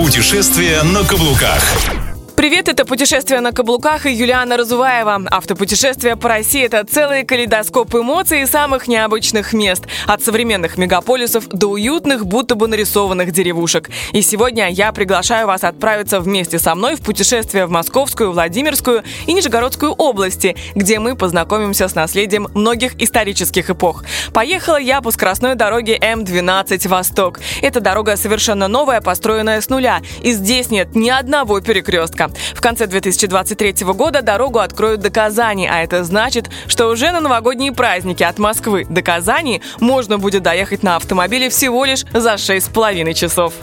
Путешествие на каблуках. Привет, это «Путешествие на каблуках» и Юлиана Разуваева. Автопутешествие по России – это целый калейдоскоп эмоций и самых необычных мест. От современных мегаполисов до уютных, будто бы нарисованных деревушек. И сегодня я приглашаю вас отправиться вместе со мной в путешествие в Московскую, Владимирскую и Нижегородскую области, где мы познакомимся с наследием многих исторических эпох. Поехала я по скоростной дороге М12 «Восток». Эта дорога совершенно новая, построенная с нуля. И здесь нет ни одного перекрестка. В конце 2023 года дорогу откроют до Казани, а это значит, что уже на новогодние праздники от Москвы до Казани можно будет доехать на автомобиле всего лишь за 6,5 часов.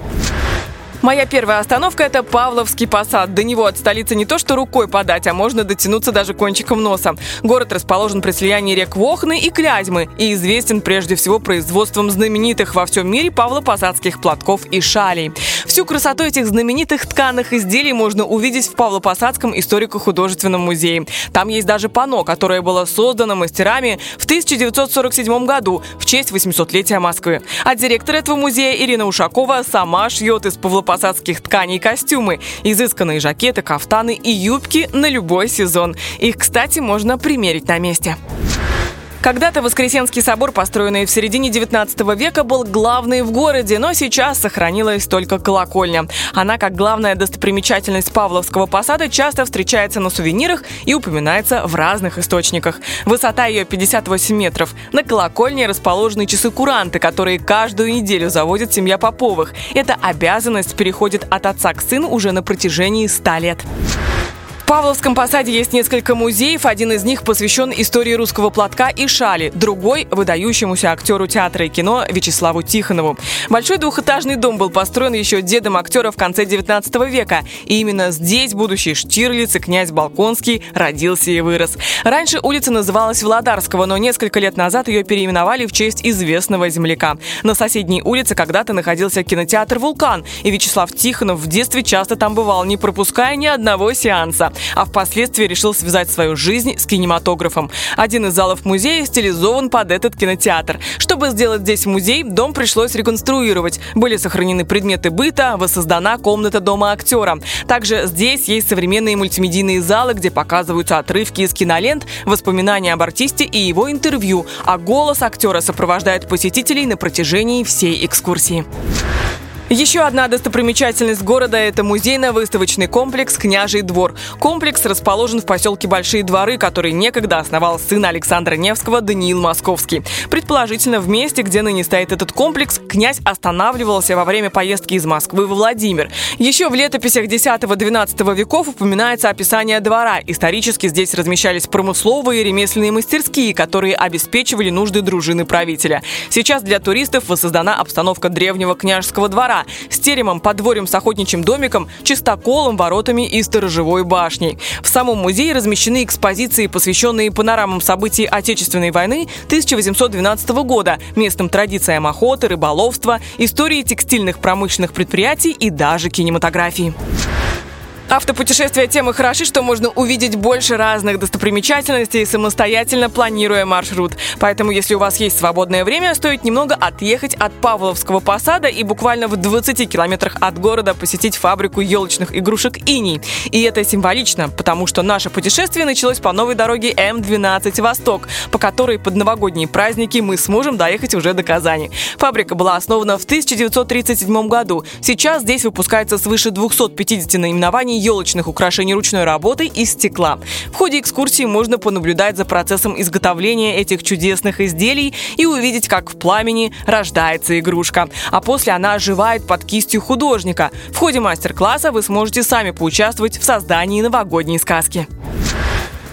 Моя первая остановка – это Павловский посад. До него от столицы не то что рукой подать, а можно дотянуться даже кончиком носа. Город расположен при слиянии рек Вохны и Клязьмы и известен прежде всего производством знаменитых во всем мире павлопосадских платков и шалей. Всю красоту этих знаменитых тканых изделий можно увидеть в Павлопосадском историко-художественном музее. Там есть даже панно, которое было создано мастерами в 1947 году в честь 800-летия Москвы. А директор этого музея Ирина Ушакова сама шьет из Павлопосадских посадских тканей костюмы, изысканные жакеты, кафтаны и юбки на любой сезон. Их, кстати, можно примерить на месте. Когда-то Воскресенский собор, построенный в середине 19 века, был главный в городе, но сейчас сохранилась только колокольня. Она, как главная достопримечательность Павловского посада, часто встречается на сувенирах и упоминается в разных источниках. Высота ее 58 метров. На колокольне расположены часы-куранты, которые каждую неделю заводит семья Поповых. Эта обязанность переходит от отца к сыну уже на протяжении 100 лет. Павловском посаде есть несколько музеев. Один из них посвящен истории русского платка и шали, другой – выдающемуся актеру театра и кино Вячеславу Тихонову. Большой двухэтажный дом был построен еще дедом актера в конце 19 века. И именно здесь будущий Штирлиц и князь Балконский родился и вырос. Раньше улица называлась Владарского, но несколько лет назад ее переименовали в честь известного земляка. На соседней улице когда-то находился кинотеатр «Вулкан», и Вячеслав Тихонов в детстве часто там бывал, не пропуская ни одного сеанса а впоследствии решил связать свою жизнь с кинематографом. Один из залов музея стилизован под этот кинотеатр. Чтобы сделать здесь музей, дом пришлось реконструировать. Были сохранены предметы быта, воссоздана комната дома актера. Также здесь есть современные мультимедийные залы, где показываются отрывки из кинолент, воспоминания об артисте и его интервью, а голос актера сопровождает посетителей на протяжении всей экскурсии. Еще одна достопримечательность города – это музейно-выставочный комплекс «Княжий двор». Комплекс расположен в поселке Большие дворы, который некогда основал сын Александра Невского Даниил Московский. Предположительно, в месте, где ныне стоит этот комплекс, князь останавливался во время поездки из Москвы во Владимир. Еще в летописях X-XII веков упоминается описание двора. Исторически здесь размещались промысловые и ремесленные мастерские, которые обеспечивали нужды дружины правителя. Сейчас для туристов воссоздана обстановка древнего княжеского двора, двора с теремом, подворьем с охотничьим домиком, чистоколом, воротами и сторожевой башней. В самом музее размещены экспозиции, посвященные панорамам событий Отечественной войны 1812 года, местным традициям охоты, рыболовства, истории текстильных промышленных предприятий и даже кинематографии. Автопутешествия тем и хороши, что можно увидеть больше разных достопримечательностей, самостоятельно планируя маршрут. Поэтому, если у вас есть свободное время, стоит немного отъехать от Павловского посада и буквально в 20 километрах от города посетить фабрику елочных игрушек «Иней». И это символично, потому что наше путешествие началось по новой дороге М12 «Восток», по которой под новогодние праздники мы сможем доехать уже до Казани. Фабрика была основана в 1937 году. Сейчас здесь выпускается свыше 250 наименований елочных украшений ручной работы из стекла. В ходе экскурсии можно понаблюдать за процессом изготовления этих чудесных изделий и увидеть, как в пламени рождается игрушка. А после она оживает под кистью художника. В ходе мастер-класса вы сможете сами поучаствовать в создании новогодней сказки.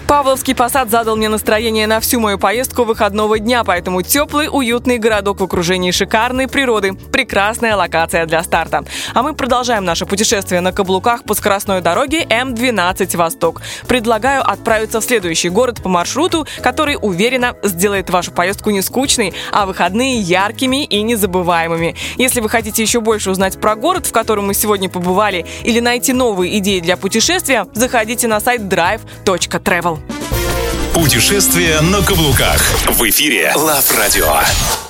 Павловский посад задал мне настроение на всю мою поездку выходного дня, поэтому теплый, уютный городок в окружении шикарной природы. Прекрасная локация для старта. А мы продолжаем наше путешествие на каблуках по скоростной дороге М12 Восток. Предлагаю отправиться в следующий город по маршруту, который, уверенно, сделает вашу поездку не скучной, а выходные яркими и незабываемыми. Если вы хотите еще больше узнать про город, в котором мы сегодня побывали, или найти новые идеи для путешествия, заходите на сайт drive.travel. Путешествие на каблуках. В эфире Лав Радио.